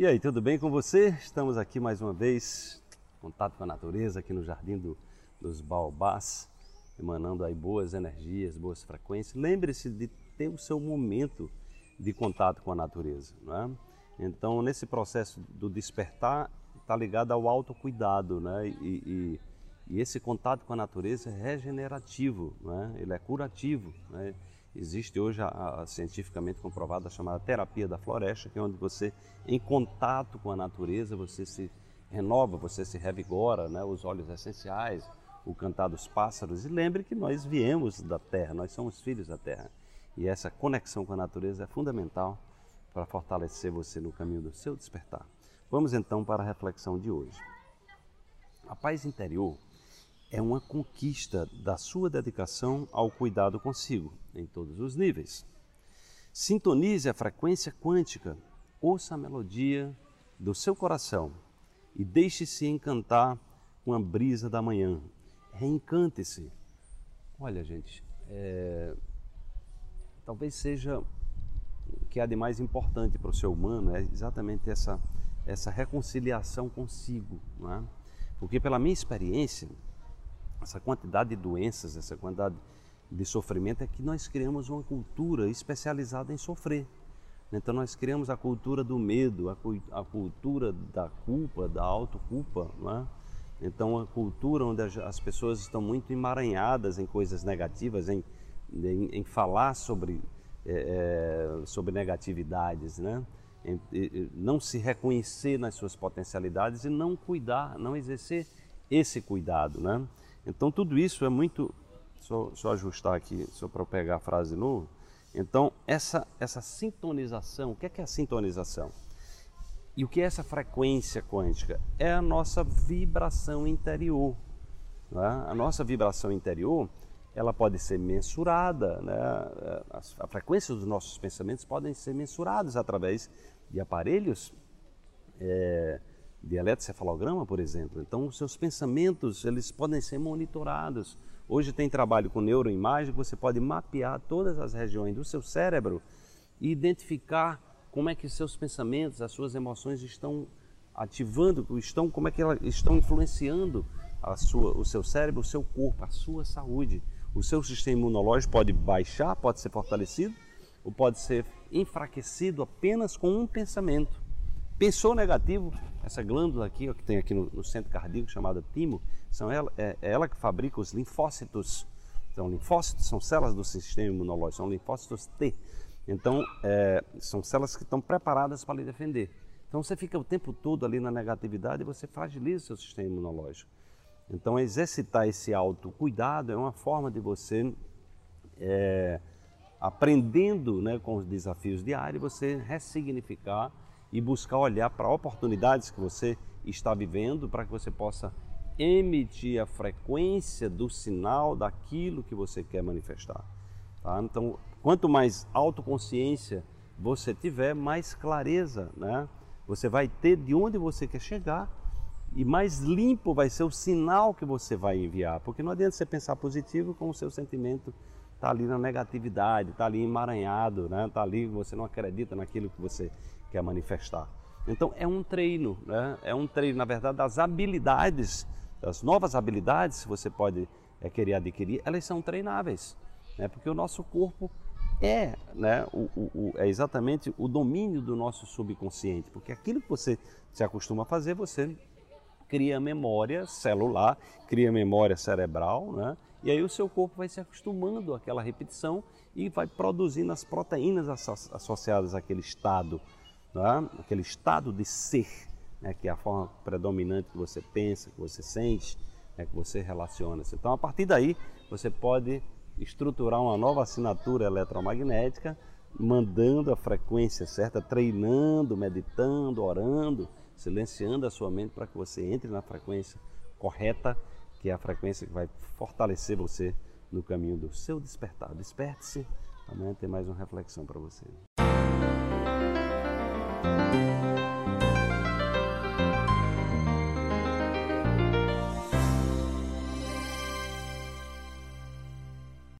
E aí, tudo bem com você? Estamos aqui mais uma vez, contato com a natureza aqui no Jardim do, dos Baobás, emanando aí boas energias, boas frequências. Lembre-se de ter o seu momento de contato com a natureza, não é? Então, nesse processo do despertar, está ligado ao autocuidado, né? E, e, e, esse contato com a natureza é regenerativo, né? ele é curativo. Né? Existe hoje, a, a, cientificamente comprovada, a chamada terapia da floresta, que é onde você, em contato com a natureza, você se renova, você se revigora, né? os óleos essenciais, o cantar dos pássaros. E lembre que nós viemos da terra, nós somos filhos da terra. E essa conexão com a natureza é fundamental para fortalecer você no caminho do seu despertar. Vamos então para a reflexão de hoje. A paz interior é uma conquista da sua dedicação ao cuidado consigo, em todos os níveis. Sintonize a frequência quântica, ouça a melodia do seu coração e deixe-se encantar com a brisa da manhã. Reencante-se. Olha, gente, é... talvez seja o que há de mais importante para o ser humano é exatamente essa, essa reconciliação consigo, não é? Porque pela minha experiência, essa quantidade de doenças, essa quantidade de sofrimento é que nós criamos uma cultura especializada em sofrer. Então nós criamos a cultura do medo, a, cultura da culpa, da autoculpa, não é? Então a cultura onde as pessoas estão muito emaranhadas em coisas negativas, em, em, em falar sobre, é, é sobre negatividades, né? Em, em, não se reconhecer nas suas potencialidades e não cuidar, não exercer esse cuidado, né? Então tudo isso é muito. Só, só ajustar aqui, só para eu pegar a frase de novo. Então, essa, essa sintonização, o que é, que é a sintonização? E o que é essa frequência quântica? É a nossa vibração interior. Né? A nossa vibração interior ela pode ser mensurada, né? a, frequência dos nossos pensamentos podem ser mensurados através de aparelhos é, de eletrocefalograma, por exemplo. Então, os seus pensamentos eles podem ser monitorados. Hoje tem trabalho com neuroimagem, você pode mapear todas as regiões do seu cérebro e identificar como é que seus pensamentos, as suas emoções estão ativando, estão como é que elas estão influenciando a sua, o seu cérebro, o seu corpo, a sua saúde. O seu sistema imunológico pode baixar, pode ser fortalecido ou pode ser enfraquecido apenas com um pensamento. Pensou negativo, essa glândula aqui, ó, que tem aqui no, no, centro cardíaco, chamada timo, são ela, é, é, ela que fabrica os linfócitos. Então, linfócitos são células do sistema imunológico, são linfócitos T. Então, é, são células que estão preparadas para lhe defender. Então, você fica o tempo todo ali na negatividade e você fragiliza o seu sistema imunológico. Então, exercitar esse autocuidado é uma forma de você, é, aprendendo né, com os desafios diários, você ressignificar e buscar olhar para oportunidades que você está vivendo para que você possa emitir a frequência do sinal daquilo que você quer manifestar. Tá? Então, quanto mais autoconsciência você tiver, mais clareza né? você vai ter de onde você quer chegar e mais limpo vai ser o sinal que você vai enviar. Porque não adianta você pensar positivo com o seu sentimento está ali na negatividade, está ali emaranhado, está né? Tá ali, você não acredita naquilo que você quer manifestar. Então é um treino, né? é um treino, na verdade, das habilidades, das novas habilidades que você pode é, querer adquirir, elas são treináveis, né? porque o nosso corpo é, né, o, o, é exatamente o domínio do nosso subconsciente, porque aquilo que você se acostuma a fazer, você cria memória celular, cria memória cerebral, né? E aí o seu corpo vai se acostumando àquela repetição e vai produzindo as proteínas associadas àquele estado, né? aquele estado de ser, né? que é a forma predominante que você pensa, que você sente, né? que você relaciona-se. Então, a partir daí, você pode estruturar uma nova assinatura eletromagnética, mandando a frequência certa, treinando, meditando, orando, silenciando a sua mente para que você entre na frequência correta, que é a frequência que vai fortalecer você no caminho do seu despertar. Desperte-se, amanhã tem mais uma reflexão para você.